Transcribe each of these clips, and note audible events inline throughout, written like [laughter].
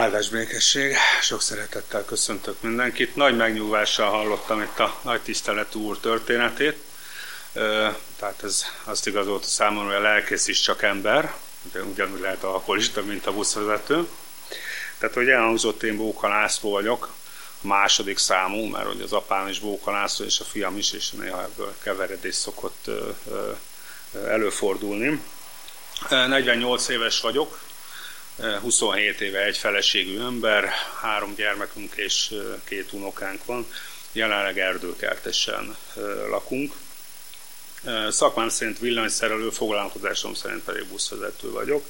Áldás békesség, sok szeretettel köszöntök mindenkit. Nagy megnyugvással hallottam itt a nagy tiszteletű úr történetét. Tehát ez azt igazolta számomra, hogy a lelkész is csak ember, ugyanúgy lehet alkoholista, mint a buszvezető. Tehát, hogy elhangzott, én Bóka László vagyok, a második számú, mert hogy az apám is Bóka László, és a fiam is, és néha ebből keveredés szokott előfordulni. 48 éves vagyok, 27 éve egy feleségű ember, három gyermekünk és két unokánk van. Jelenleg erdőkertesen lakunk. Szakmám szerint villanyszerelő, foglalkozásom szerint pedig buszvezető vagyok.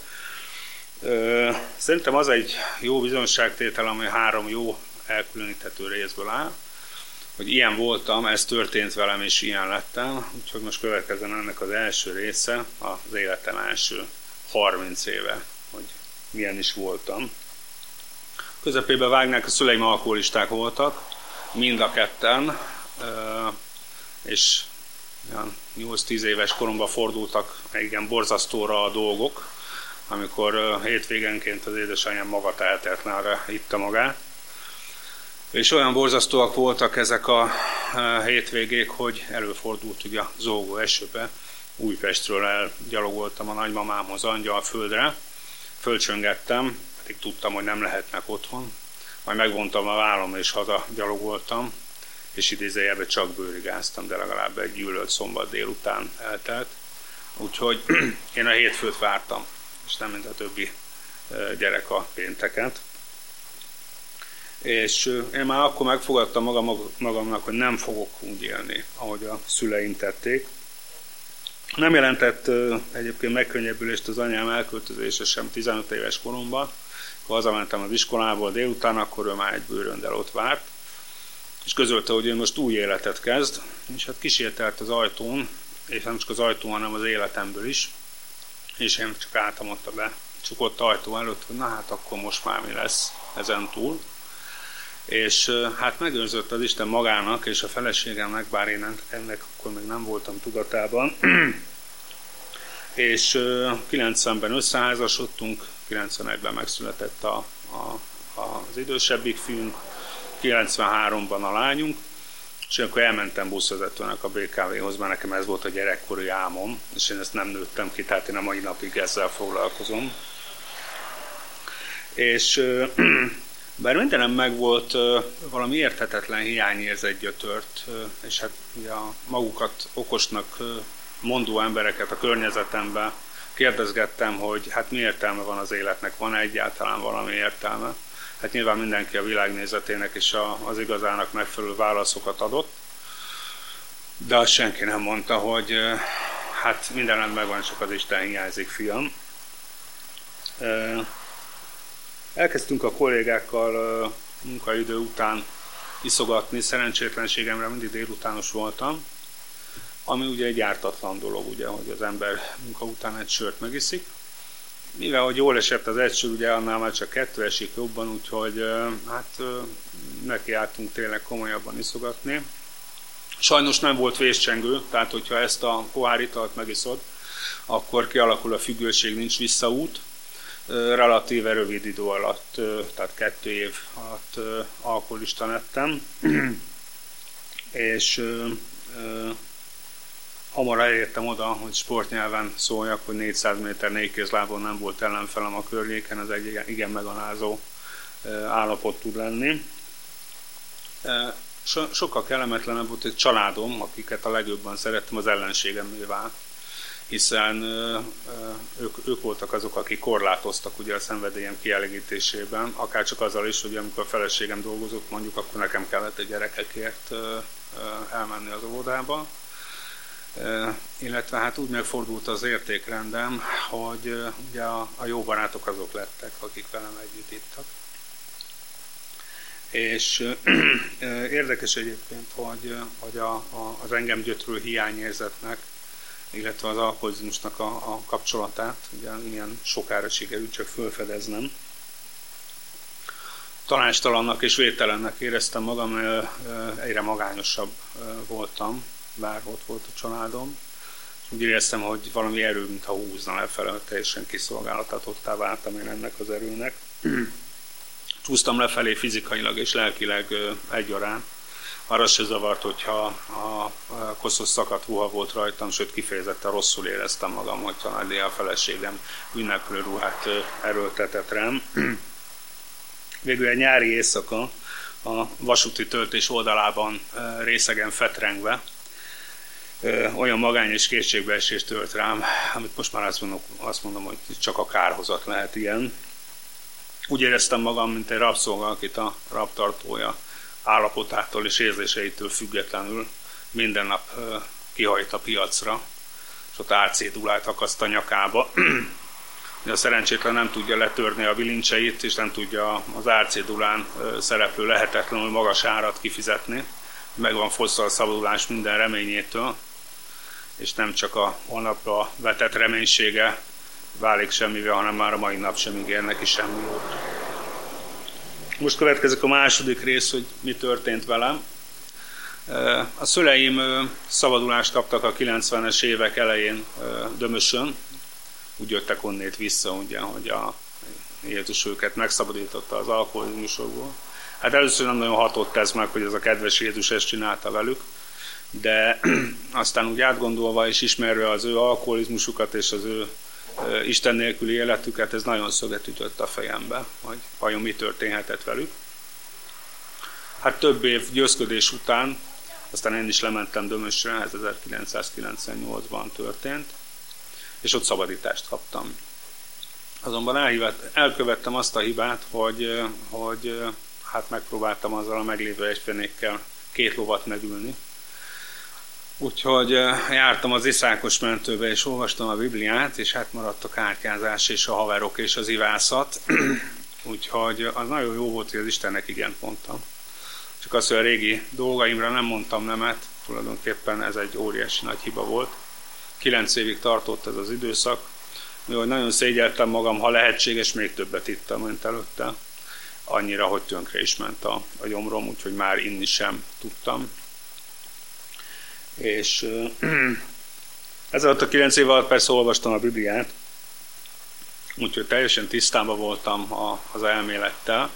Szerintem az egy jó bizonságtétel, ami három jó elkülöníthető részből áll, hogy ilyen voltam, ez történt velem, és ilyen lettem, úgyhogy most következzen ennek az első része, az életem első 30 éve, milyen is voltam. Közepébe vágnák, a szüleim alkoholisták voltak, mind a ketten, és 8-10 éves koromban fordultak igen borzasztóra a dolgok, amikor hétvégenként az édesanyám maga tehetetlenre itta magát. És olyan borzasztóak voltak ezek a hétvégék, hogy előfordult ugye zógó esőbe. Újpestről elgyalogoltam a nagymamámhoz Angyalföldre, fölcsöngettem, pedig tudtam, hogy nem lehetnek otthon. Majd megvontam a vállam és haza gyalogoltam, és idézőjelben csak bőrigáztam, de legalább egy gyűlölt szombat délután eltelt. Úgyhogy [clears throat] én a hétfőt vártam, és nem mint a többi gyerek a pénteket. És én már akkor megfogadtam magam, magamnak, hogy nem fogok úgy élni, ahogy a szüleim tették. Nem jelentett egyébként megkönnyebbülést az anyám elköltözése sem 15 éves koromban. Akkor hazamentem az iskolából délután, akkor ő már egy bőröndel ott várt, és közölte, hogy ő most új életet kezd, és hát kísértelt az ajtón, és nem csak az ajtón, hanem az életemből is, és én csak álltam ott a be csukott ajtó előtt, hogy na hát akkor most már mi lesz ezen túl. És hát megőrzött az Isten magának és a feleségemnek, bár én ennek akkor még nem voltam tudatában. [clears throat] és 90-ben összeházasodtunk, 91-ben megszületett a, a, az idősebbik fiunk, 93-ban a lányunk, és akkor elmentem buszvezetőnek a BKV-hoz, mert nekem ez volt a gyerekkori álmom, és én ezt nem nőttem ki, tehát én a mai napig ezzel foglalkozom. És [clears throat] bár mindenem megvolt, valami érthetetlen hiányérzet gyötört, és hát ugye a magukat okosnak mondó embereket a környezetemben kérdezgettem, hogy hát mi értelme van az életnek, van egyáltalán valami értelme. Hát nyilván mindenki a világnézetének és az igazának megfelelő válaszokat adott, de azt senki nem mondta, hogy hát minden rendben van, csak az Isten hiányzik, fiam. Elkezdtünk a kollégákkal munkaidő után iszogatni, szerencsétlenségemre mindig délutános voltam, ami ugye egy ártatlan dolog, ugye, hogy az ember munka után egy sört megiszik. Mivel, hogy jól esett az egy sör, ugye annál már csak kettő esik jobban, úgyhogy hát neki álltunk tényleg komolyabban iszogatni. Sajnos nem volt véscsengő, tehát hogyha ezt a pohár italt megiszod, akkor kialakul a függőség, nincs visszaút, relatíve rövid idő alatt, tehát kettő év alatt alkoholista lettem, [clears throat] és hamar elértem oda, hogy sportnyelven szóljak, hogy 400 méter négykézlábon nem volt ellenfelem a környéken, ez egy igen megalázó állapot tud lenni. So, sokkal kellemetlenebb volt egy családom, akiket a legjobban szerettem, az ellenségem vált hiszen ők, ők voltak azok, akik korlátoztak ugye a szenvedélyem kielégítésében, akár csak azzal is, hogy amikor a feleségem dolgozott, mondjuk akkor nekem kellett egy gyerekekért elmenni az óvodába, illetve hát úgy megfordult az értékrendem, hogy ugye a, a jó barátok azok lettek, akik velem együtt ittak. És érdekes egyébként, hogy, hogy a, a, az engem gyötrő hiányérzetnek illetve az alkoholizmusnak a, a kapcsolatát, ugye ilyen sokára sikerült csak felfedeznem. Tanástalannak és vételennek éreztem magam, egyre magányosabb voltam, bár ott volt a családom, és úgy éreztem, hogy valami erő, mintha húzna lefelé, teljesen kiszolgáltatottá váltam én ennek az erőnek. [clears throat] Csúsztam lefelé fizikailag és lelkileg egyaránt. Arra se zavart, hogyha a koszos szakadt ruha volt rajtam, sőt kifejezetten rosszul éreztem magam, hogyha nagy a feleségem ünneplő ruhát erőltetett rám. [clears throat] Végül egy nyári éjszaka a vasúti töltés oldalában részegen fetrengve, olyan magány és kétségbeesést tölt rám, amit most már azt mondom, azt mondom, hogy csak a kárhozat lehet ilyen. Úgy éreztem magam, mint egy rabszolga, akit a rabtartója állapotától és érzéseitől függetlenül minden nap kihajt a piacra, és ott árcédulát akaszt a nyakába. [clears throat] A szerencsétlen nem tudja letörni a bilincseit, és nem tudja az árcédulán szereplő lehetetlenül magas árat kifizetni. Meg van fosztva a szabadulás minden reményétől, és nem csak a holnapra vetett reménysége válik semmivel, hanem már a mai nap sem ígér neki semmi jót. Most következik a második rész, hogy mi történt velem. A szüleim szabadulást kaptak a 90-es évek elején Dömösön. Úgy jöttek onnét vissza, ugye, hogy a Jézus őket megszabadította az alkoholizmusokból. Hát először nem nagyon hatott ez meg, hogy ez a kedves Jézus ezt csinálta velük, de [clears throat] aztán úgy átgondolva és ismerve az ő alkoholizmusukat és az ő Isten nélküli életüket, ez nagyon szöget ütött a fejembe, hogy vajon mi történhetett velük. Hát több év győzködés után, aztán én is lementem Dömösre, ez 1998-ban történt, és ott szabadítást kaptam. Azonban elhívett, elkövettem azt a hibát, hogy, hogy hát megpróbáltam azzal a meglévő egyfenékkel két lovat megülni, Úgyhogy jártam az Iszákos mentőbe, és olvastam a Bibliát, és hát maradt a kártyázás, és a haverok, és az ivászat. [clears throat] Úgyhogy az nagyon jó volt, hogy az Istennek igen mondtam. Csak az, hogy a régi dolgaimra nem mondtam nemet, tulajdonképpen ez egy óriási nagy hiba volt. Kilenc évig tartott ez az időszak, mivel nagyon szégyeltem magam, ha lehetséges, még többet ittam, mint előtte. Annyira, hogy tönkre is ment a, a gyomrom, úgyhogy már inni sem tudtam és [clears throat] ez alatt a kilenc év alatt persze olvastam a Bibliát, úgyhogy teljesen tisztában voltam az elmélettel,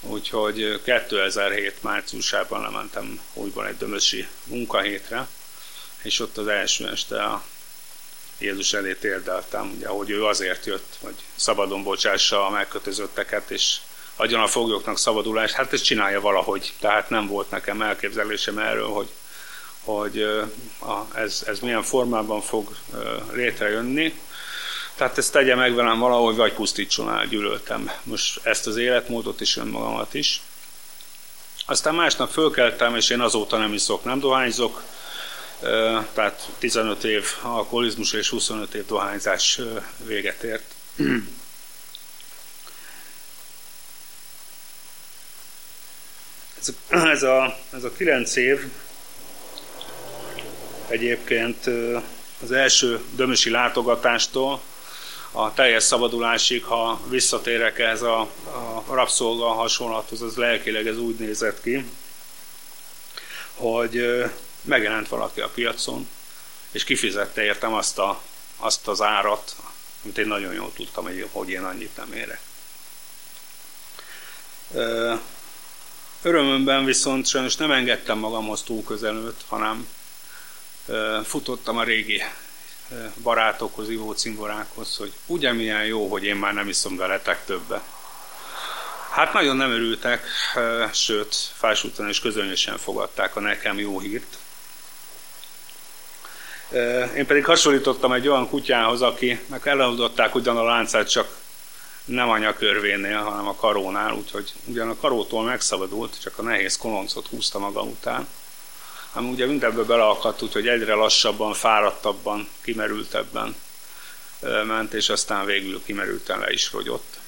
úgyhogy 2007 márciusában lementem újból egy dömösi munkahétre, és ott az első este a Jézus elé térdeltem, ugye, hogy ő azért jött, hogy szabadon bocsássa a megkötözötteket, és adjon a foglyoknak szabadulást. Hát ezt csinálja valahogy, tehát nem volt nekem elképzelésem erről, hogy hogy ez, ez milyen formában fog létrejönni. Tehát ezt tegye meg velem valahogy, vagy pusztítson el, gyűlöltem most ezt az életmódot is, önmagamat is. Aztán másnap fölkeltem, és én azóta nem iszok, nem dohányzok, tehát 15 év alkoholizmus és 25 év dohányzás véget ért. Ez ez a, ez a 9 év egyébként az első dömösi látogatástól a teljes szabadulásig, ha visszatérek ez a, a rabszolga hasonlathoz, az lelkileg ez úgy nézett ki, hogy megjelent valaki a piacon, és kifizette értem azt, a, azt az árat, amit én nagyon jól tudtam, hogy én annyit nem érek. Örömömben viszont sajnos nem engedtem magamhoz túl közelőt, hanem futottam a régi barátokhoz, ivó cimborákhoz, hogy ugye milyen jó, hogy én már nem iszom veletek többet. Hát nagyon nem örültek, sőt, fásultan és közönösen fogadták a nekem jó hírt. Én pedig hasonlítottam egy olyan kutyához, akinek elhudották ugyan a láncát, csak nem a nyakörvénél, hanem a karónál, úgyhogy ugyan a karótól megszabadult, csak a nehéz koloncot húzta maga után hanem ugye mindenből beleakadt, úgyhogy egyre lassabban, fáradtabban, kimerültebben ment, és aztán végül kimerülten le is rogyott.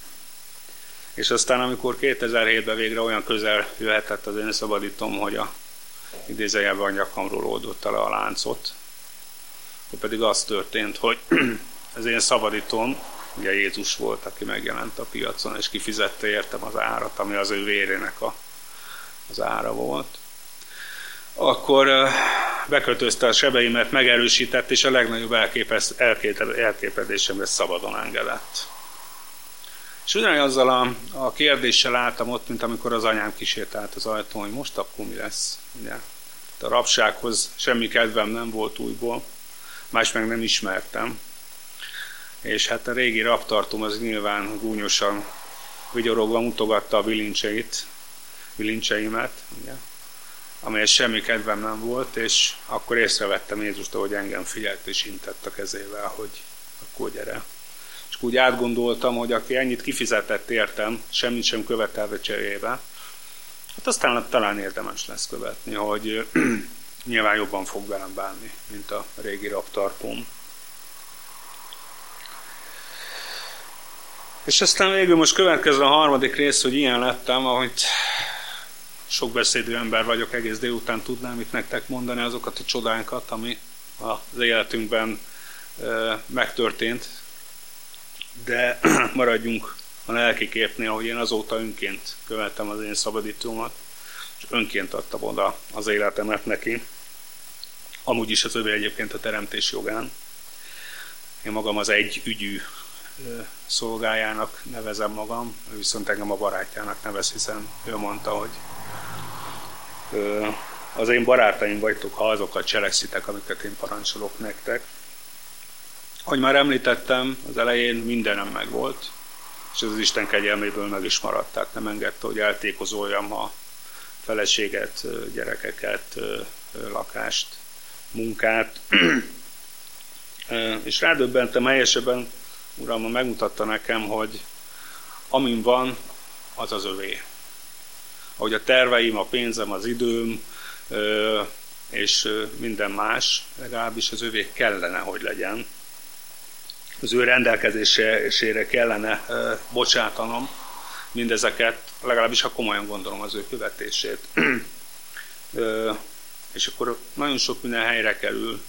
És aztán, amikor 2007-ben végre olyan közel jöhetett az én szabadítom, hogy a idézőjelben a nyakamról oldotta le a láncot, akkor pedig az történt, hogy [clears throat] az én szabadítom, ugye Jézus volt, aki megjelent a piacon, és kifizette értem az árat, ami az ő vérének a, az ára volt akkor bekötözte a sebeimet, megerősített, és a legnagyobb elképedésemre szabadon engedett. És ugyanazzal a, a kérdéssel álltam ott, mint amikor az anyám kísértált az ajtón, hogy most akkor mi lesz. Ugye? A rabsághoz semmi kedvem nem volt újból, más meg nem ismertem. És hát a régi raptartom az nyilván gúnyosan vigyorogva mutogatta a bilincseit, bilincseimet, ugye? Amelyet semmi kedvem nem volt, és akkor észrevettem Jézust, hogy engem figyelt és intett a kezével, hogy akkor gyere. És úgy átgondoltam, hogy aki ennyit kifizetett értem, semmit sem követelve cserébe, hát aztán talán érdemes lesz követni, hogy [clears throat] nyilván jobban fog velem bánni, mint a régi raptartóm. És aztán végül most következő a harmadik rész, hogy ilyen lettem, ahogy sok beszédű ember vagyok, egész délután tudnám itt nektek mondani azokat a csodánkat, ami az életünkben megtörtént, de [clears throat] maradjunk a lelki képnél, hogy én azóta önként követtem az én szabadítómat, és önként adtam oda az életemet neki. Amúgy is az övé egyébként a teremtés jogán. Én magam az egy ügyű szolgájának nevezem magam, viszont engem a barátjának nevez, hiszen ő mondta, hogy az én barátaim vagytok, ha azokat cselekszitek, amiket én parancsolok nektek. Ahogy már említettem, az elején mindenem megvolt, és ez az Isten kegyelméből meg is maradt, tehát nem engedte, hogy eltékozoljam a feleséget, gyerekeket, lakást, munkát. és rádöbbentem helyesebben, Uram, megmutatta nekem, hogy amin van, az az övé. Ahogy a terveim, a pénzem, az időm, és minden más, legalábbis az övé kellene, hogy legyen. Az ő rendelkezésére kellene bocsátanom mindezeket, legalábbis ha komolyan gondolom az ő követését. és akkor nagyon sok minden helyre kerül,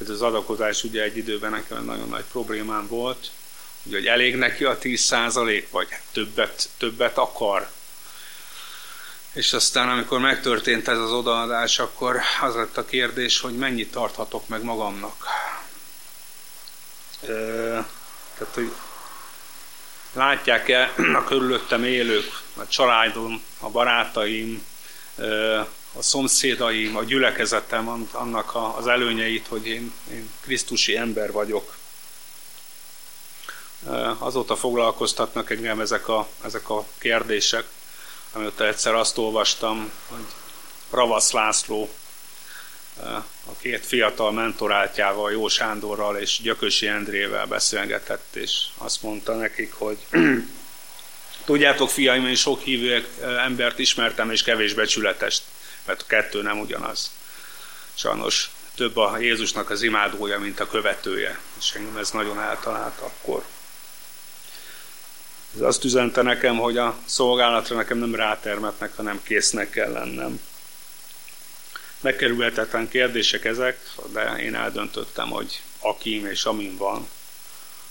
ez az adakozás ugye egy időben nekem nagyon nagy problémám volt, ugye, hogy elég neki a 10% vagy többet, többet akar. És aztán, amikor megtörtént ez az odaadás, akkor az lett a kérdés, hogy mennyit tarthatok meg magamnak. Tehát, hogy látják-e a körülöttem élők, a családom, a barátaim, a szomszédaim, a gyülekezetem annak az előnyeit, hogy én, én Krisztusi ember vagyok. Azóta foglalkoztatnak engem ezek a, ezek a kérdések, amióta egyszer azt olvastam, hogy Ravasz László a két fiatal mentorátjával, Jó Sándorral és Gyökösi Endrével beszélgetett, és azt mondta nekik, hogy [clears throat] tudjátok, fiaim, én sok hívő embert ismertem, és kevés becsületest mert a kettő nem ugyanaz. Sajnos több a Jézusnak az imádója, mint a követője, és engem ez nagyon eltalált akkor. Ez azt üzente nekem, hogy a szolgálatra nekem nem rátermetnek, hanem késznek kell lennem. Megkerülhetetlen kérdések ezek, de én eldöntöttem, hogy akim és amin van,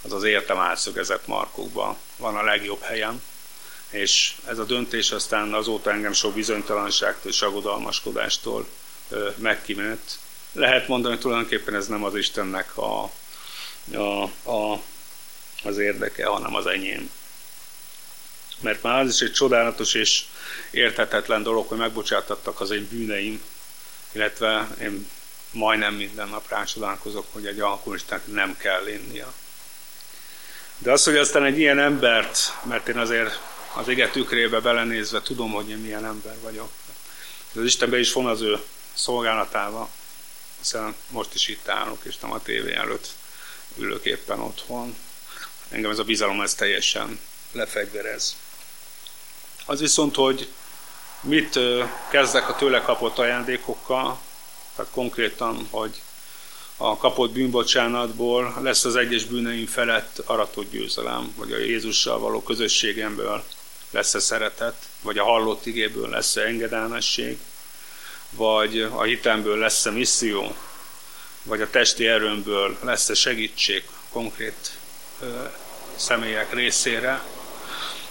az az értem átszögezett markokban van a legjobb helyem, és ez a döntés aztán azóta engem sok bizonytalanságtól és aggodalmaskodástól megkímélt. Lehet mondani, hogy tulajdonképpen ez nem az Istennek a, a, a, az érdeke, hanem az enyém. Mert már az is egy csodálatos és érthetetlen dolog, hogy megbocsátattak az én bűneim, illetve én majdnem minden nap rácsodálkozok, hogy egy alkoholistának nem kell lennia. De az, hogy aztán egy ilyen embert, mert én azért az ége tükrébe belenézve tudom, hogy én milyen ember vagyok. Az Isten be is von az ő szolgálatába, hiszen most is itt állok, és nem a tévé előtt ülök éppen otthon. Engem ez a bizalom ez teljesen lefegyverez. Az viszont, hogy mit kezdek a tőle kapott ajándékokkal, tehát konkrétan, hogy a kapott bűnbocsánatból lesz az egyes bűneim felett aratott győzelem, vagy a Jézussal való közösségemből lesz-e szeretet, vagy a hallott igéből lesz-e engedelmesség, vagy a hitemből lesz-e misszió, vagy a testi erőmből lesz-e segítség konkrét ö, személyek részére,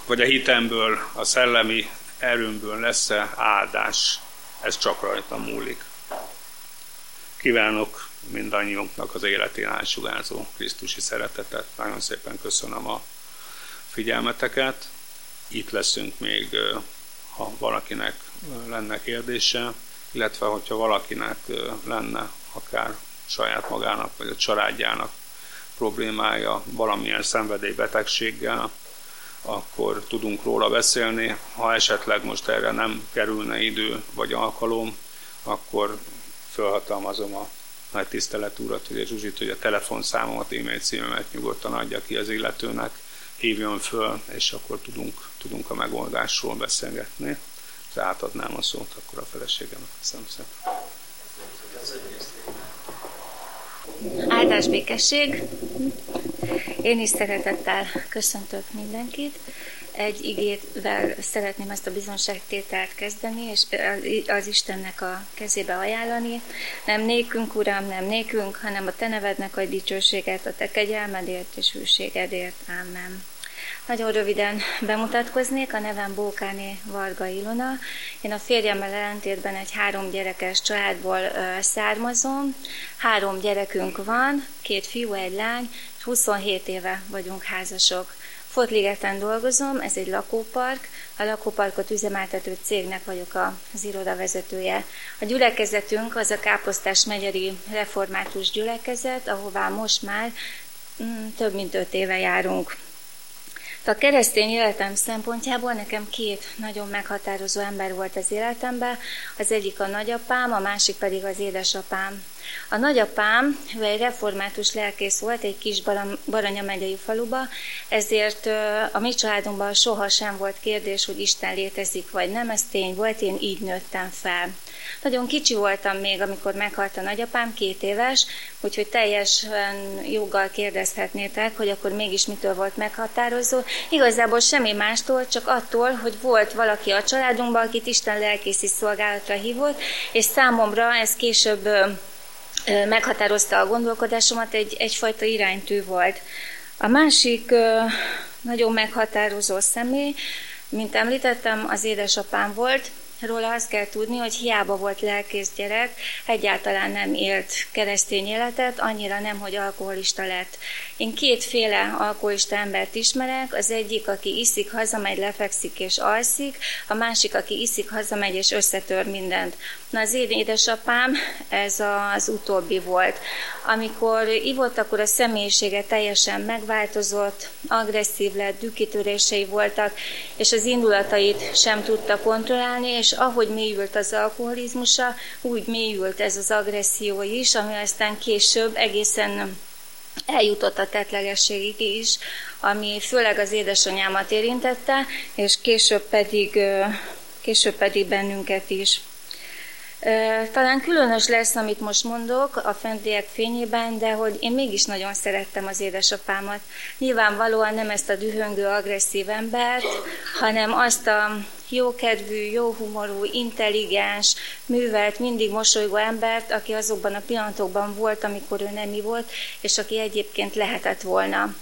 vagy a hitemből, a szellemi erőmből lesz-e áldás. Ez csak rajta múlik. Kívánok mindannyiunknak az életén átsugárzó Krisztusi szeretetet. Nagyon szépen köszönöm a figyelmeteket. Itt leszünk még, ha valakinek lenne kérdése, illetve hogyha valakinek lenne akár saját magának vagy a családjának problémája valamilyen szenvedélybetegséggel, akkor tudunk róla beszélni. Ha esetleg most erre nem kerülne idő vagy alkalom, akkor felhatalmazom a nagy tisztelet úrat, hogy Zsuzsit, hogy a telefonszámomat, e-mail címemet nyugodtan adja ki az illetőnek, hívjon föl, és akkor tudunk, tudunk a megoldásról beszélgetni. És átadnám a szót akkor a feleségemnek. Köszönöm szépen. Áldás békesség! Én is szeretettel köszöntök mindenkit. Egy igével szeretném ezt a bizonságtételt kezdeni, és az Istennek a kezébe ajánlani. Nem nékünk, Uram, nem nékünk, hanem a Te nevednek a dicsőséget, a Te kegyelmedért és hűségedért. Amen. Nagyon röviden bemutatkoznék, a nevem Bókáné Varga Ilona. Én a férjemmel ellentétben egy három gyerekes családból származom. Három gyerekünk van, két fiú, egy lány, 27 éve vagyunk házasok. Fotligeten dolgozom, ez egy lakópark. A lakóparkot üzemeltető cégnek vagyok az irodavezetője. A gyülekezetünk az a Káposztás megyeri református gyülekezet, ahová most már mm, több mint öt éve járunk. A keresztény életem szempontjából nekem két nagyon meghatározó ember volt az életemben, az egyik a nagyapám, a másik pedig az édesapám. A nagyapám, ő egy református lelkész volt egy kis Baranya megyei faluba, ezért a mi családunkban soha sem volt kérdés, hogy Isten létezik vagy nem, ez tény volt, én így nőttem fel. Nagyon kicsi voltam még, amikor meghalt a nagyapám, két éves, úgyhogy teljesen joggal kérdezhetnétek, hogy akkor mégis mitől volt meghatározó. Igazából semmi mástól, csak attól, hogy volt valaki a családunkban, akit Isten lelkészi szolgálatra hívott, és számomra ez később meghatározta a gondolkodásomat, egy, egyfajta iránytű volt. A másik nagyon meghatározó személy, mint említettem, az édesapám volt, Róla azt kell tudni, hogy hiába volt lelkész gyerek, egyáltalán nem élt keresztény életet, annyira nem, hogy alkoholista lett. Én kétféle alkoholista embert ismerek, az egyik, aki iszik, hazamegy, lefekszik és alszik, a másik, aki iszik, hazamegy és összetör mindent. Na az én édesapám ez az utóbbi volt. Amikor ivott, akkor a személyisége teljesen megváltozott, agresszív lett, dükitörései voltak, és az indulatait sem tudta kontrollálni, és ahogy mélyült az alkoholizmusa, úgy mélyült ez az agresszió is, ami aztán később egészen eljutott a tetlegességig is, ami főleg az édesanyámat érintette, és később pedig, később pedig bennünket is. Talán különös lesz, amit most mondok a fentiek fényében, de hogy én mégis nagyon szerettem az édesapámat. Nyilvánvalóan nem ezt a dühöngő, agresszív embert, hanem azt a jókedvű, jóhumorú, intelligens, művelt, mindig mosolygó embert, aki azokban a pillanatokban volt, amikor ő nem volt, és aki egyébként lehetett volna.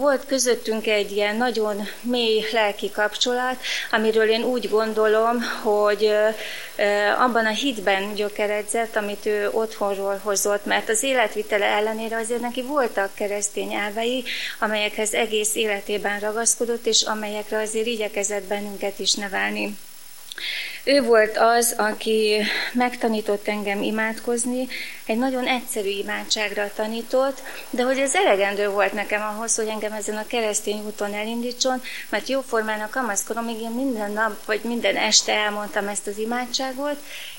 Volt közöttünk egy ilyen nagyon mély lelki kapcsolat, amiről én úgy gondolom, hogy abban a hitben gyökeredzett, amit ő otthonról hozott, mert az életvitele ellenére azért neki voltak keresztény elvei, amelyekhez egész életében ragaszkodott, és amelyekre azért igyekezett bennünket is nevelni. Ő volt az, aki megtanított engem imádkozni, egy nagyon egyszerű imádságra tanított, de hogy ez elegendő volt nekem ahhoz, hogy engem ezen a keresztény úton elindítson, mert jóformán a kamaszkoromig én minden nap, vagy minden este elmondtam ezt az imádságot,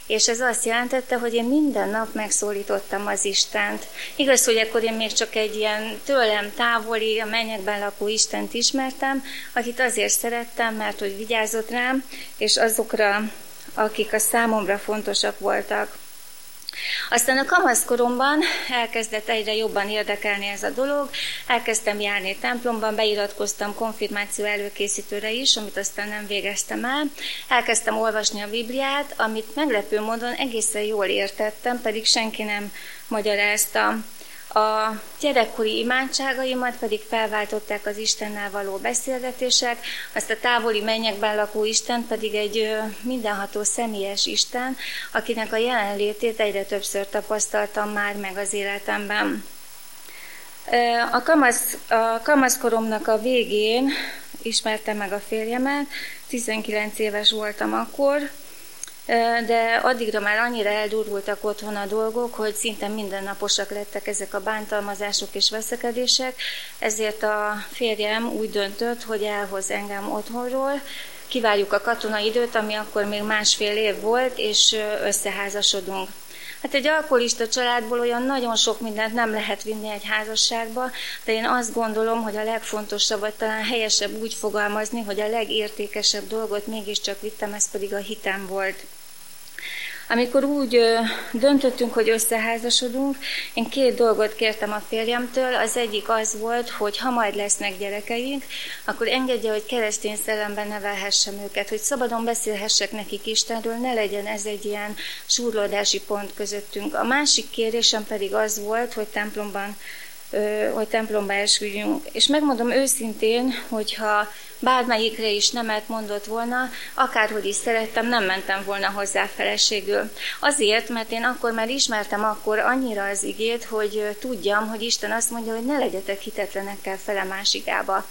és ez azt jelentette, hogy én minden nap megszólítottam az Istent. Igaz, hogy akkor én még csak egy ilyen tőlem távoli, a mennyekben lakó Istent ismertem, akit azért szerettem, mert hogy vigyázott rám, és azokra, akik a számomra fontosak voltak. Aztán a kamaszkoromban elkezdett egyre jobban érdekelni ez a dolog, elkezdtem járni templomban, beiratkoztam konfirmáció előkészítőre is, amit aztán nem végeztem el, elkezdtem olvasni a Bibliát, amit meglepő módon egészen jól értettem, pedig senki nem magyarázta. A gyerekkori imádságaimat pedig felváltották az Istennel való beszélgetések, azt a távoli mennyekben lakó Isten pedig egy mindenható személyes Isten, akinek a jelenlétét egyre többször tapasztaltam már meg az életemben. A, kamasz, a kamaszkoromnak a végén ismertem meg a férjemet, 19 éves voltam akkor, de addigra már annyira eldurvultak otthon a dolgok, hogy szinte mindennaposak lettek ezek a bántalmazások és veszekedések, ezért a férjem úgy döntött, hogy elhoz engem otthonról, kivárjuk a katonai időt, ami akkor még másfél év volt, és összeházasodunk. Hát egy alkoholista családból olyan nagyon sok mindent nem lehet vinni egy házasságba, de én azt gondolom, hogy a legfontosabb, vagy talán helyesebb úgy fogalmazni, hogy a legértékesebb dolgot mégiscsak vittem, ez pedig a hitem volt. Amikor úgy döntöttünk, hogy összeházasodunk, én két dolgot kértem a férjemtől. Az egyik az volt, hogy ha majd lesznek gyerekeink, akkor engedje, hogy keresztény szellemben nevelhessem őket, hogy szabadon beszélhessek nekik Istenről, ne legyen ez egy ilyen súrlódási pont közöttünk. A másik kérésem pedig az volt, hogy templomban hogy templomba esküdjünk. És megmondom őszintén, hogyha bármelyikre is nemet mondott volna, akárhogy is szerettem, nem mentem volna hozzá feleségül. Azért, mert én akkor már ismertem akkor annyira az igét, hogy tudjam, hogy Isten azt mondja, hogy ne legyetek hitetlenekkel fele másikába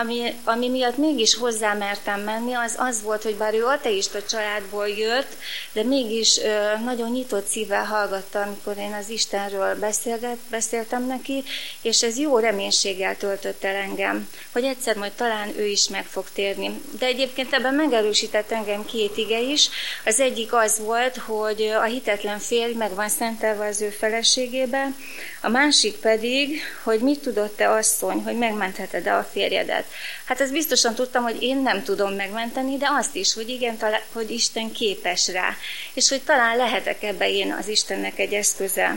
ami, ami miatt mégis hozzá mertem menni, az az volt, hogy bár ő ateista családból jött, de mégis ö, nagyon nyitott szívvel hallgatta, amikor én az Istenről beszélget, beszéltem neki, és ez jó reménységgel töltött el engem, hogy egyszer majd talán ő is meg fog térni. De egyébként ebben megerősített engem két ige is. Az egyik az volt, hogy a hitetlen férj meg van szentelve az ő feleségébe, a másik pedig, hogy mit tudott te asszony, hogy megmentheted-e a férjedet. Hát ezt biztosan tudtam, hogy én nem tudom megmenteni, de azt is, hogy igen, talán, hogy Isten képes rá, és hogy talán lehetek ebbe én az Istennek egy eszköze.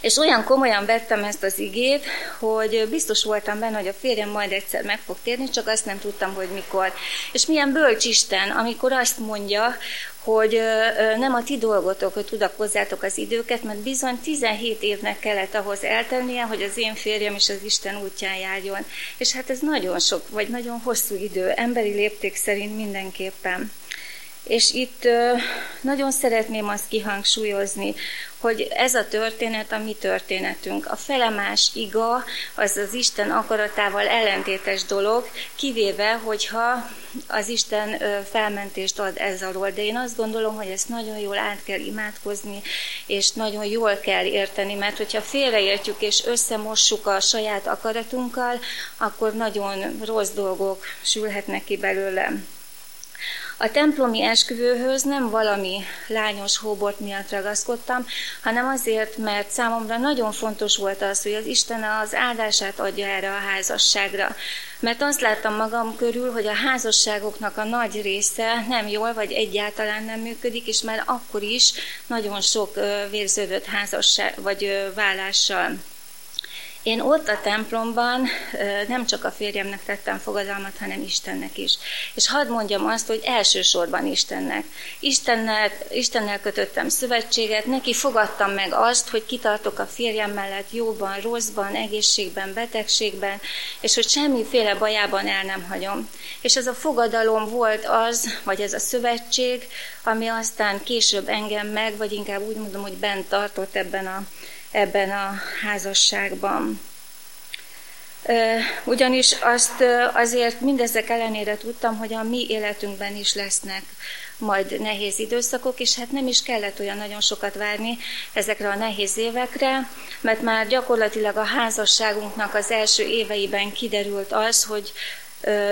És olyan komolyan vettem ezt az igét, hogy biztos voltam benne, hogy a férjem majd egyszer meg fog térni, csak azt nem tudtam, hogy mikor. És milyen bölcs Isten, amikor azt mondja, hogy nem a ti dolgotok, hogy tudakozzátok az időket, mert bizony 17 évnek kellett ahhoz eltennie, hogy az én férjem is az Isten útján járjon. És hát ez nagyon sok, vagy nagyon hosszú idő, emberi lépték szerint mindenképpen. És itt nagyon szeretném azt kihangsúlyozni, hogy ez a történet a mi történetünk. A felemás iga az az Isten akaratával ellentétes dolog, kivéve, hogyha az Isten felmentést ad ez alól. De én azt gondolom, hogy ezt nagyon jól át kell imádkozni, és nagyon jól kell érteni, mert hogyha félreértjük és összemossuk a saját akaratunkkal, akkor nagyon rossz dolgok sülhetnek ki belőle. A templomi esküvőhöz nem valami lányos hóbort miatt ragaszkodtam, hanem azért, mert számomra nagyon fontos volt az, hogy az Isten az áldását adja erre a házasságra. Mert azt láttam magam körül, hogy a házasságoknak a nagy része nem jól, vagy egyáltalán nem működik, és már akkor is nagyon sok vérződött házasság, vagy vállással. Én ott a templomban nem csak a férjemnek tettem fogadalmat, hanem Istennek is. És hadd mondjam azt, hogy elsősorban Istennek. Istennel, Istennel kötöttem szövetséget, neki fogadtam meg azt, hogy kitartok a férjem mellett jóban, rosszban, egészségben, betegségben, és hogy semmiféle bajában el nem hagyom. És ez a fogadalom volt az, vagy ez a szövetség, ami aztán később engem meg, vagy inkább úgy mondom, hogy bent tartott ebben a ebben a házasságban. Ugyanis azt azért mindezek ellenére tudtam, hogy a mi életünkben is lesznek majd nehéz időszakok, és hát nem is kellett olyan nagyon sokat várni ezekre a nehéz évekre, mert már gyakorlatilag a házasságunknak az első éveiben kiderült az, hogy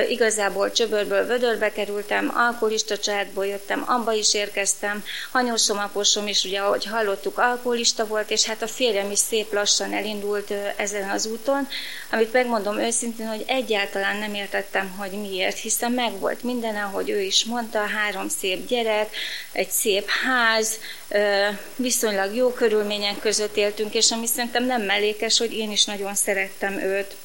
igazából csöbörből vödörbe kerültem, alkoholista családból jöttem, abba is érkeztem, anyósom, aposom is, ugye, ahogy hallottuk, alkoholista volt, és hát a férjem is szép lassan elindult ezen az úton, amit megmondom őszintén, hogy egyáltalán nem értettem, hogy miért, hiszen megvolt minden, ahogy ő is mondta, három szép gyerek, egy szép ház, viszonylag jó körülmények között éltünk, és ami szerintem nem mellékes, hogy én is nagyon szerettem őt.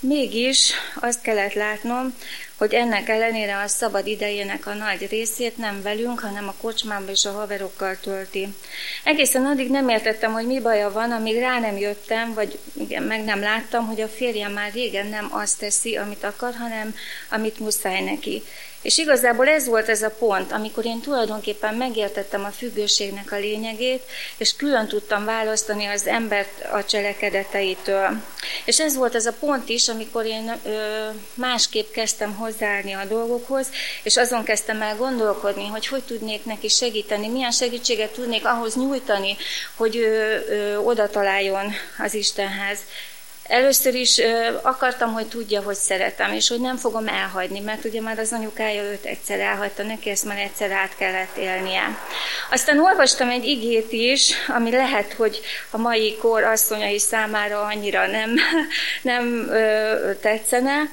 Mégis azt kellett látnom, hogy ennek ellenére a szabad idejének a nagy részét nem velünk, hanem a kocsmában és a haverokkal tölti. Egészen addig nem értettem, hogy mi baja van, amíg rá nem jöttem, vagy igen, meg nem láttam, hogy a férjem már régen nem azt teszi, amit akar, hanem amit muszáj neki. És igazából ez volt ez a pont, amikor én tulajdonképpen megértettem a függőségnek a lényegét, és külön tudtam választani az embert a cselekedeteitől. És ez volt az a pont is, amikor én ö, másképp kezdtem hozzáállni a dolgokhoz, és azon kezdtem el gondolkodni, hogy hogy tudnék neki segíteni, milyen segítséget tudnék ahhoz nyújtani, hogy ö, ö, oda találjon az Istenhez. Először is akartam, hogy tudja, hogy szeretem, és hogy nem fogom elhagyni, mert ugye már az anyukája őt egyszer elhagyta, neki ezt már egyszer át kellett élnie. Aztán olvastam egy igét is, ami lehet, hogy a mai kor asszonyai számára annyira nem, [laughs] nem ö, tetszene,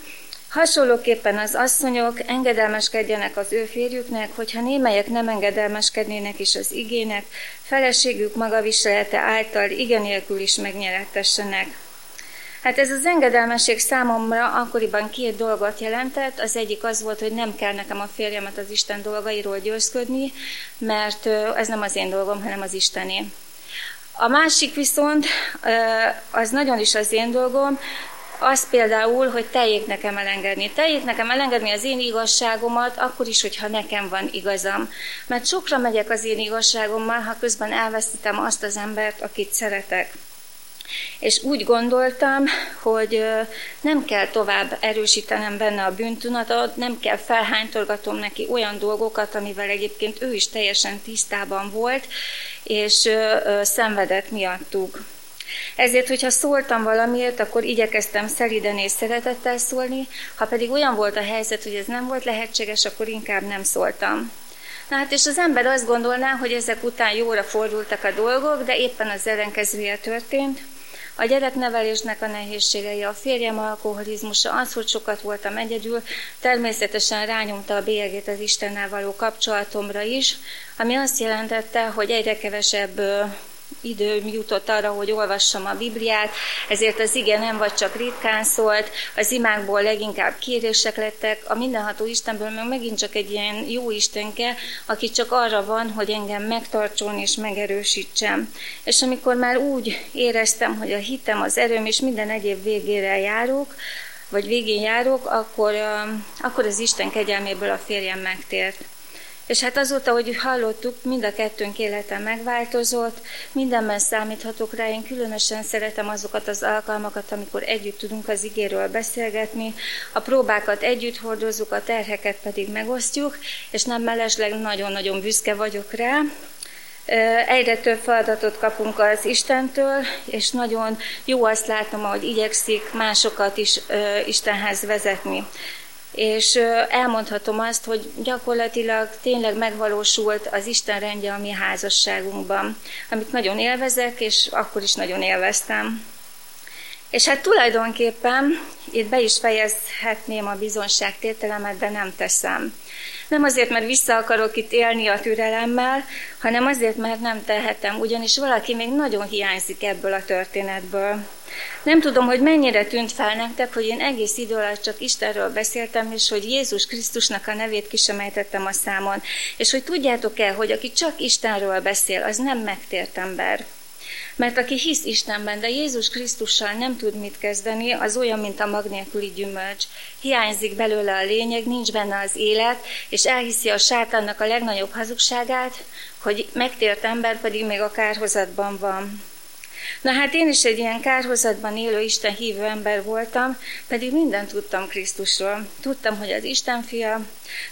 Hasonlóképpen az asszonyok engedelmeskedjenek az ő férjüknek, hogyha némelyek nem engedelmeskednének is az igének, feleségük magaviselete által igenélkül is megnyerettessenek. Hát ez az engedelmesség számomra akkoriban két dolgot jelentett. Az egyik az volt, hogy nem kell nekem a férjemet az Isten dolgairól győzködni, mert ez nem az én dolgom, hanem az Istené. A másik viszont, az nagyon is az én dolgom, az például, hogy teljék nekem elengedni. Teljék nekem elengedni az én igazságomat, akkor is, hogyha nekem van igazam. Mert sokra megyek az én igazságommal, ha közben elveszítem azt az embert, akit szeretek. És úgy gondoltam, hogy nem kell tovább erősítenem benne a bűntunatot, nem kell felhánytorgatom neki olyan dolgokat, amivel egyébként ő is teljesen tisztában volt, és szenvedett miattuk. Ezért, hogyha szóltam valamiért, akkor igyekeztem szeliden és szeretettel szólni, ha pedig olyan volt a helyzet, hogy ez nem volt lehetséges, akkor inkább nem szóltam. Na hát, és az ember azt gondolná, hogy ezek után jóra fordultak a dolgok, de éppen az ellenkezője történt. A gyereknevelésnek a nehézségei, a férjem alkoholizmusa, az, hogy sokat voltam egyedül, természetesen rányomta a bélyegét az Istennel való kapcsolatomra is, ami azt jelentette, hogy egyre kevesebb időm jutott arra, hogy olvassam a Bibliát, ezért az ige nem vagy csak ritkán szólt, az imákból leginkább kérések lettek, a mindenható Istenből meg megint csak egy ilyen jó Istenke, aki csak arra van, hogy engem megtartson és megerősítsem. És amikor már úgy éreztem, hogy a hitem, az erőm és minden egyéb végére járok, vagy végén járok, akkor, akkor az Isten kegyelméből a férjem megtért. És hát azóta, hogy hallottuk, mind a kettőnk élete megváltozott, mindenben számíthatok rá, én különösen szeretem azokat az alkalmakat, amikor együtt tudunk az igéről beszélgetni, a próbákat együtt hordozzuk, a terheket pedig megosztjuk, és nem mellesleg nagyon-nagyon büszke vagyok rá, Egyre több feladatot kapunk az Istentől, és nagyon jó azt látom, ahogy igyekszik másokat is Istenhez vezetni és elmondhatom azt, hogy gyakorlatilag tényleg megvalósult az Isten rendje a mi házasságunkban, amit nagyon élvezek, és akkor is nagyon élveztem. És hát tulajdonképpen itt be is fejezhetném a bizonságtételemet, de nem teszem. Nem azért, mert vissza akarok itt élni a türelemmel, hanem azért, mert nem tehetem, ugyanis valaki még nagyon hiányzik ebből a történetből. Nem tudom, hogy mennyire tűnt fel nektek, hogy én egész idő alatt csak Istenről beszéltem, és hogy Jézus Krisztusnak a nevét ki sem ejtettem a számon. És hogy tudjátok el, hogy aki csak Istenről beszél, az nem megtért ember. Mert aki hisz Istenben, de Jézus Krisztussal nem tud mit kezdeni, az olyan, mint a mag nélküli gyümölcs. Hiányzik belőle a lényeg, nincs benne az élet, és elhiszi a sátánnak a legnagyobb hazugságát, hogy megtért ember pedig még a kárhozatban van. Na hát én is egy ilyen kárhozatban élő Isten hívő ember voltam, pedig mindent tudtam Krisztusról. Tudtam, hogy az Isten fia,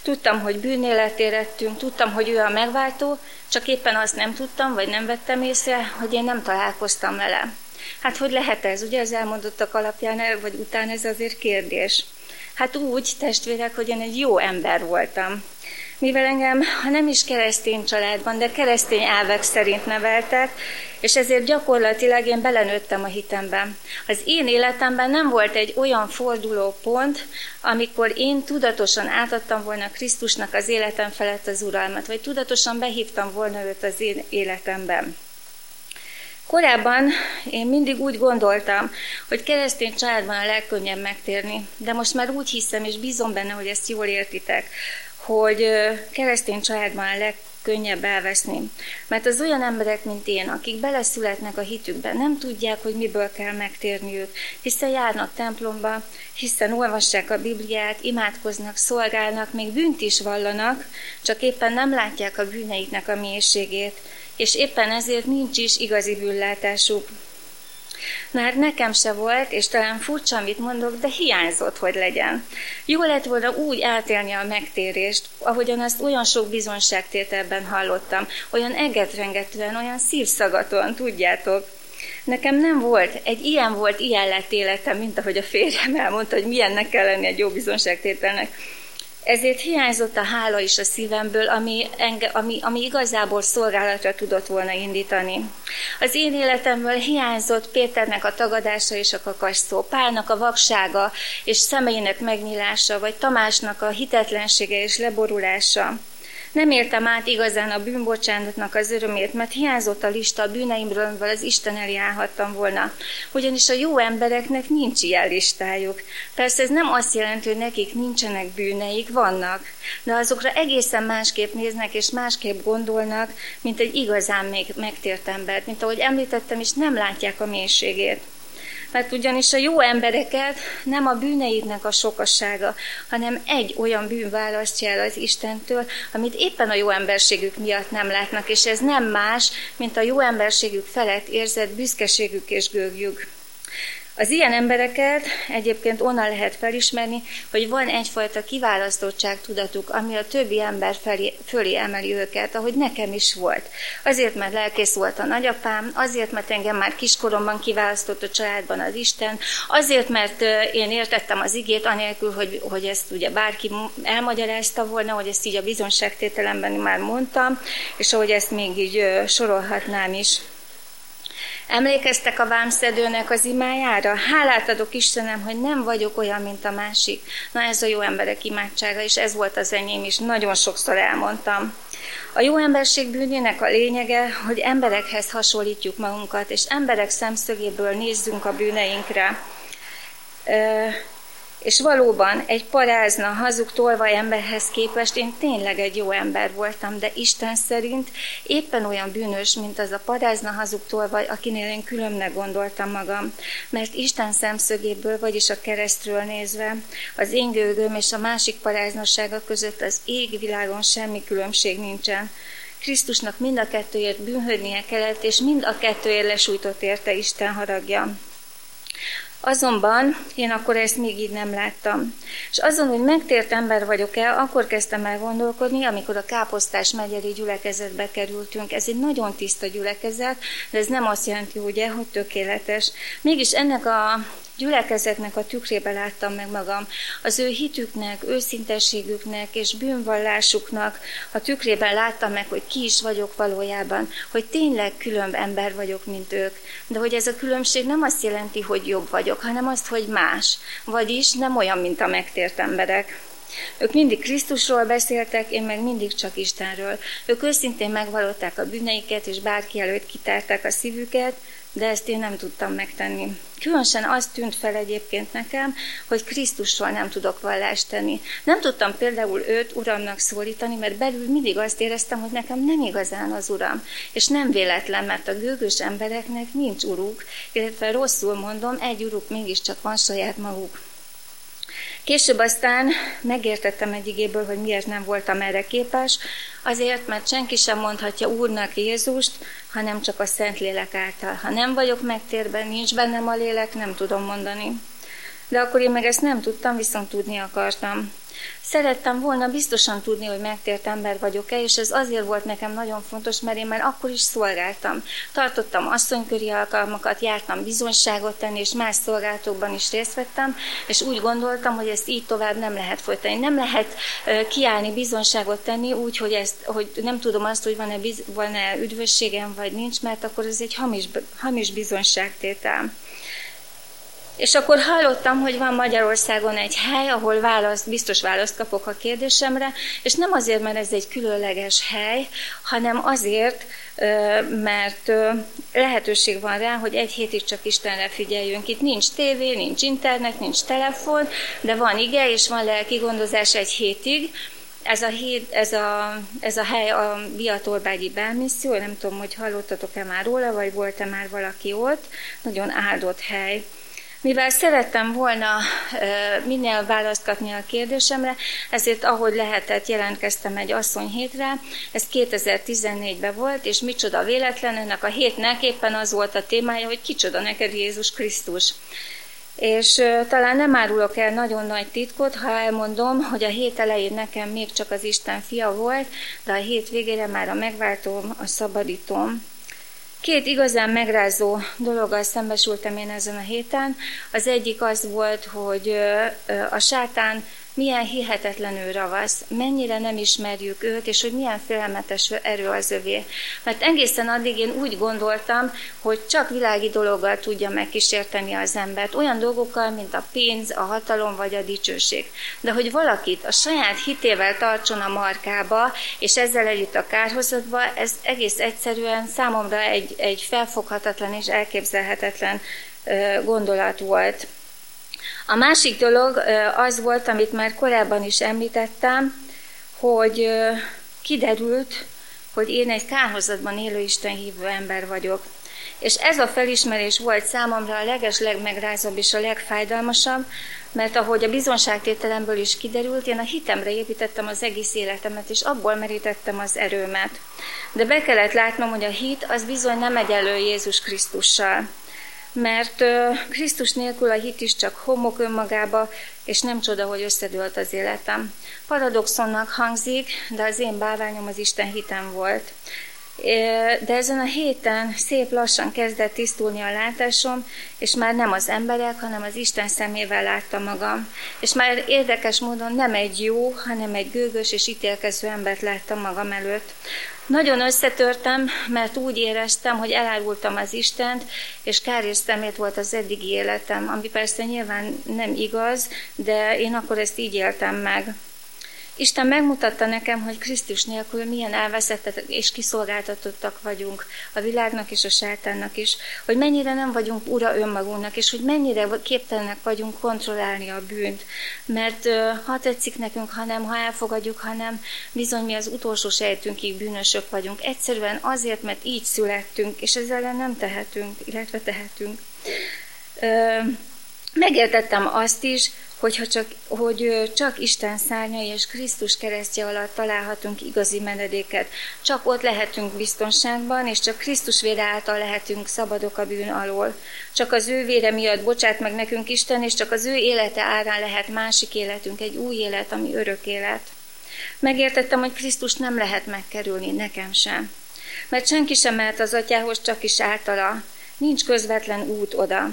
tudtam, hogy bűnéletérettünk, tudtam, hogy ő a megváltó, csak éppen azt nem tudtam, vagy nem vettem észre, hogy én nem találkoztam vele. Hát hogy lehet ez? Ugye az elmondottak alapján, vagy után ez azért kérdés. Hát úgy, testvérek, hogy én egy jó ember voltam mivel engem, ha nem is keresztény családban, de keresztény elvek szerint neveltek, és ezért gyakorlatilag én belenőttem a hitembe. Az én életemben nem volt egy olyan forduló pont, amikor én tudatosan átadtam volna Krisztusnak az életem felett az uralmat, vagy tudatosan behívtam volna őt az én életemben. Korábban én mindig úgy gondoltam, hogy keresztény családban a legkönnyebb megtérni, de most már úgy hiszem, és bízom benne, hogy ezt jól értitek, hogy keresztény családban a legkönnyebb elveszni. Mert az olyan emberek, mint én, akik beleszületnek a hitükbe, nem tudják, hogy miből kell megtérniük, hiszen járnak templomba, hiszen olvassák a Bibliát, imádkoznak, szolgálnak, még bűnt is vallanak, csak éppen nem látják a bűneiknek a mélységét, és éppen ezért nincs is igazi bűnlátásuk. Hát nekem se volt, és talán furcsa, amit mondok, de hiányzott, hogy legyen. Jó lett volna úgy átélni a megtérést, ahogyan azt olyan sok bizonságtételben hallottam, olyan egetrengetően, olyan szívszagaton, tudjátok. Nekem nem volt, egy ilyen volt, ilyen lett életem, mint ahogy a férjem elmondta, hogy milyennek kell lenni egy jó bizonságtételnek. Ezért hiányzott a hála is a szívemből, ami, enge, ami, ami igazából szolgálatra tudott volna indítani. Az én életemből hiányzott Péternek a tagadása és a kakasszó, Pálnak a vaksága és szemeinek megnyílása, vagy Tamásnak a hitetlensége és leborulása. Nem értem át igazán a bűnbocsánatnak az örömét, mert hiányzott a lista a bűneimről, amivel az Isten elé állhattam volna. Ugyanis a jó embereknek nincs ilyen listájuk. Persze ez nem azt jelenti, hogy nekik nincsenek bűneik, vannak, de azokra egészen másképp néznek és másképp gondolnak, mint egy igazán még megtért embert, mint ahogy említettem, és nem látják a mélységét mert ugyanis a jó embereket nem a bűneidnek a sokassága, hanem egy olyan bűn választja el az Istentől, amit éppen a jó emberségük miatt nem látnak, és ez nem más, mint a jó emberségük felett érzett büszkeségük és gőgjük. Az ilyen embereket egyébként onnan lehet felismerni, hogy van egyfajta kiválasztottság tudatuk, ami a többi ember felé, fölé emeli őket, ahogy nekem is volt. Azért, mert lelkész volt a nagyapám, azért, mert engem már kiskoromban kiválasztott a családban az Isten, azért, mert én értettem az igét, anélkül, hogy, hogy ezt ugye bárki elmagyarázta volna, hogy ezt így a bizonságtételemben már mondtam, és ahogy ezt még így sorolhatnám is. Emlékeztek a vámszedőnek az imájára? Hálát adok Istenem, hogy nem vagyok olyan, mint a másik. Na ez a jó emberek imádsága, és ez volt az enyém is. Nagyon sokszor elmondtam. A jó emberség bűnének a lényege, hogy emberekhez hasonlítjuk magunkat, és emberek szemszögéből nézzünk a bűneinkre. És valóban egy parázna, hazug tolvaj emberhez képest én tényleg egy jó ember voltam, de Isten szerint éppen olyan bűnös, mint az a parázna, hazug tolvaj, akinél én különnek gondoltam magam. Mert Isten szemszögéből, vagyis a keresztről nézve, az én gőgöm és a másik paráznasága között az égvilágon semmi különbség nincsen. Krisztusnak mind a kettőért bűnhődnie kellett, és mind a kettőért lesújtott érte Isten haragja. Azonban én akkor ezt még így nem láttam. És azon, hogy megtért ember vagyok-e, akkor kezdtem el gondolkodni, amikor a Káposztás megyeri gyülekezetbe kerültünk. Ez egy nagyon tiszta gyülekezet, de ez nem azt jelenti, ugye, hogy tökéletes. Mégis ennek a gyülekezetnek a tükrébe láttam meg magam. Az ő hitüknek, őszintességüknek és bűnvallásuknak a tükrében láttam meg, hogy ki is vagyok valójában, hogy tényleg különb ember vagyok, mint ők. De hogy ez a különbség nem azt jelenti, hogy jobb vagyok, hanem azt, hogy más. Vagyis nem olyan, mint a megtért emberek. Ők mindig Krisztusról beszéltek, én meg mindig csak Istenről. Ők őszintén megvalották a bűneiket, és bárki előtt kitárták a szívüket, de ezt én nem tudtam megtenni. Különösen azt tűnt fel egyébként nekem, hogy Krisztusról nem tudok vallást tenni. Nem tudtam például őt uramnak szólítani, mert belül mindig azt éreztem, hogy nekem nem igazán az uram. És nem véletlen, mert a gőgös embereknek nincs uruk, illetve rosszul mondom, egy uruk mégiscsak van saját maguk. Később aztán megértettem egy igéből, hogy miért nem voltam erre képes, azért, mert senki sem mondhatja Úrnak Jézust, hanem csak a Szentlélek által. Ha nem vagyok megtérben, nincs bennem a lélek, nem tudom mondani. De akkor én meg ezt nem tudtam, viszont tudni akartam. Szerettem volna biztosan tudni, hogy megtért ember vagyok-e, és ez azért volt nekem nagyon fontos, mert én már akkor is szolgáltam. Tartottam asszonyköri alkalmakat, jártam bizonyságot tenni, és más szolgálatokban is részt vettem, és úgy gondoltam, hogy ezt így tovább nem lehet folytani. Nem lehet kiállni, bizonyságot tenni úgy, hogy, ezt, hogy nem tudom azt, hogy van-e, biz, van-e üdvösségem, vagy nincs, mert akkor ez egy hamis, hamis bizonyságtétel. És akkor hallottam, hogy van Magyarországon egy hely, ahol választ, biztos választ kapok a kérdésemre, és nem azért, mert ez egy különleges hely, hanem azért, mert lehetőség van rá, hogy egy hétig csak Istenre figyeljünk. Itt nincs tévé, nincs internet, nincs telefon, de van ige, és van lelki gondozás egy hétig, ez a, hét, ez a, ez a hely a Biatorbágyi belmisszió, nem tudom, hogy hallottatok-e már róla, vagy volt-e már valaki ott, nagyon áldott hely. Mivel szerettem volna minél választ kapni a kérdésemre, ezért ahogy lehetett, jelentkeztem egy asszony hétre. Ez 2014-ben volt, és micsoda véletlen, ennek a hétnek éppen az volt a témája, hogy kicsoda neked Jézus Krisztus. És talán nem árulok el nagyon nagy titkot, ha elmondom, hogy a hét elején nekem még csak az Isten fia volt, de a hét végére már a megváltóm, a szabadítóm. Két igazán megrázó dologgal szembesültem én ezen a héten. Az egyik az volt, hogy a sátán milyen hihetetlenül ravasz, mennyire nem ismerjük őt, és hogy milyen félelmetes erő az övé. Mert egészen addig én úgy gondoltam, hogy csak világi dologgal tudja megkísérteni az embert, olyan dolgokkal, mint a pénz, a hatalom vagy a dicsőség. De hogy valakit a saját hitével tartson a markába, és ezzel együtt a kárhozatba, ez egész egyszerűen számomra egy, egy felfoghatatlan és elképzelhetetlen gondolat volt. A másik dolog az volt, amit már korábban is említettem, hogy kiderült, hogy én egy kárhozatban élő Isten hívő ember vagyok. És ez a felismerés volt számomra a leges legmegrázóbb és a legfájdalmasabb, mert ahogy a bizonságtételemből is kiderült, én a hitemre építettem az egész életemet, és abból merítettem az erőmet. De be kellett látnom, hogy a hit az bizony nem egyenlő Jézus Krisztussal mert Krisztus nélkül a hit is csak homok önmagába, és nem csoda, hogy összedőlt az életem. Paradoxonnak hangzik, de az én báványom az Isten hitem volt. De ezen a héten szép lassan kezdett tisztulni a látásom, és már nem az emberek, hanem az Isten szemével láttam magam. És már érdekes módon nem egy jó, hanem egy gőgös és ítélkező embert láttam magam előtt. Nagyon összetörtem, mert úgy éreztem, hogy elárultam az Istent, és kár és szemét volt az eddigi életem, ami persze nyilván nem igaz, de én akkor ezt így éltem meg. Isten megmutatta nekem, hogy Krisztus nélkül milyen elveszettek és kiszolgáltatottak vagyunk a világnak és a sátánnak is, hogy mennyire nem vagyunk ura önmagunknak, és hogy mennyire képtelenek vagyunk kontrollálni a bűnt. Mert ha tetszik nekünk, ha nem, ha elfogadjuk, ha nem, bizony mi az utolsó sejtünkig bűnösök vagyunk. Egyszerűen azért, mert így születtünk, és ezzel nem tehetünk, illetve tehetünk. Megértettem azt is, hogyha csak, hogy csak Isten szárnya és Krisztus keresztje alatt találhatunk igazi menedéket. Csak ott lehetünk biztonságban, és csak Krisztus vére által lehetünk szabadok a bűn alól. Csak az ő vére miatt bocsát meg nekünk Isten, és csak az ő élete árán lehet másik életünk, egy új élet, ami örök élet. Megértettem, hogy Krisztus nem lehet megkerülni, nekem sem. Mert senki sem mehet az atyához, csak is általa. Nincs közvetlen út oda.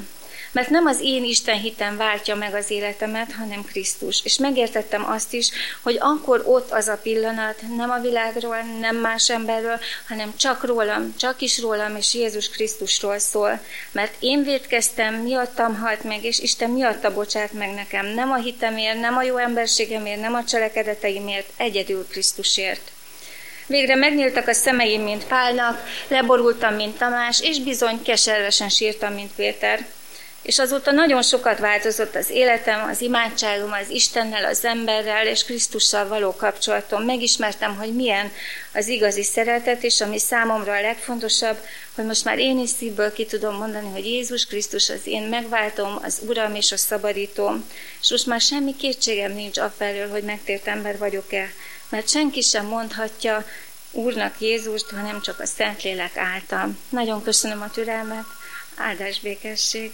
Mert nem az én Isten hitem váltja meg az életemet, hanem Krisztus. És megértettem azt is, hogy akkor ott az a pillanat nem a világról, nem más emberről, hanem csak rólam, csak is rólam és Jézus Krisztusról szól. Mert én védkeztem, miattam halt meg, és Isten miatta bocsát meg nekem. Nem a hitemért, nem a jó emberségemért, nem a cselekedeteimért, egyedül Krisztusért. Végre megnyíltak a szemeim, mint Pálnak, leborultam, mint Tamás, és bizony keservesen sírtam, mint Péter. És azóta nagyon sokat változott az életem, az imádságom, az Istennel, az emberrel és Krisztussal való kapcsolatom. Megismertem, hogy milyen az igazi szeretet, és ami számomra a legfontosabb, hogy most már én is szívből ki tudom mondani, hogy Jézus Krisztus az én megváltom, az Uram és a szabadítóm. És most már semmi kétségem nincs afelől, hogy megtért ember vagyok-e, mert senki sem mondhatja Úrnak Jézust, hanem csak a Szentlélek által. Nagyon köszönöm a türelmet, áldás békesség!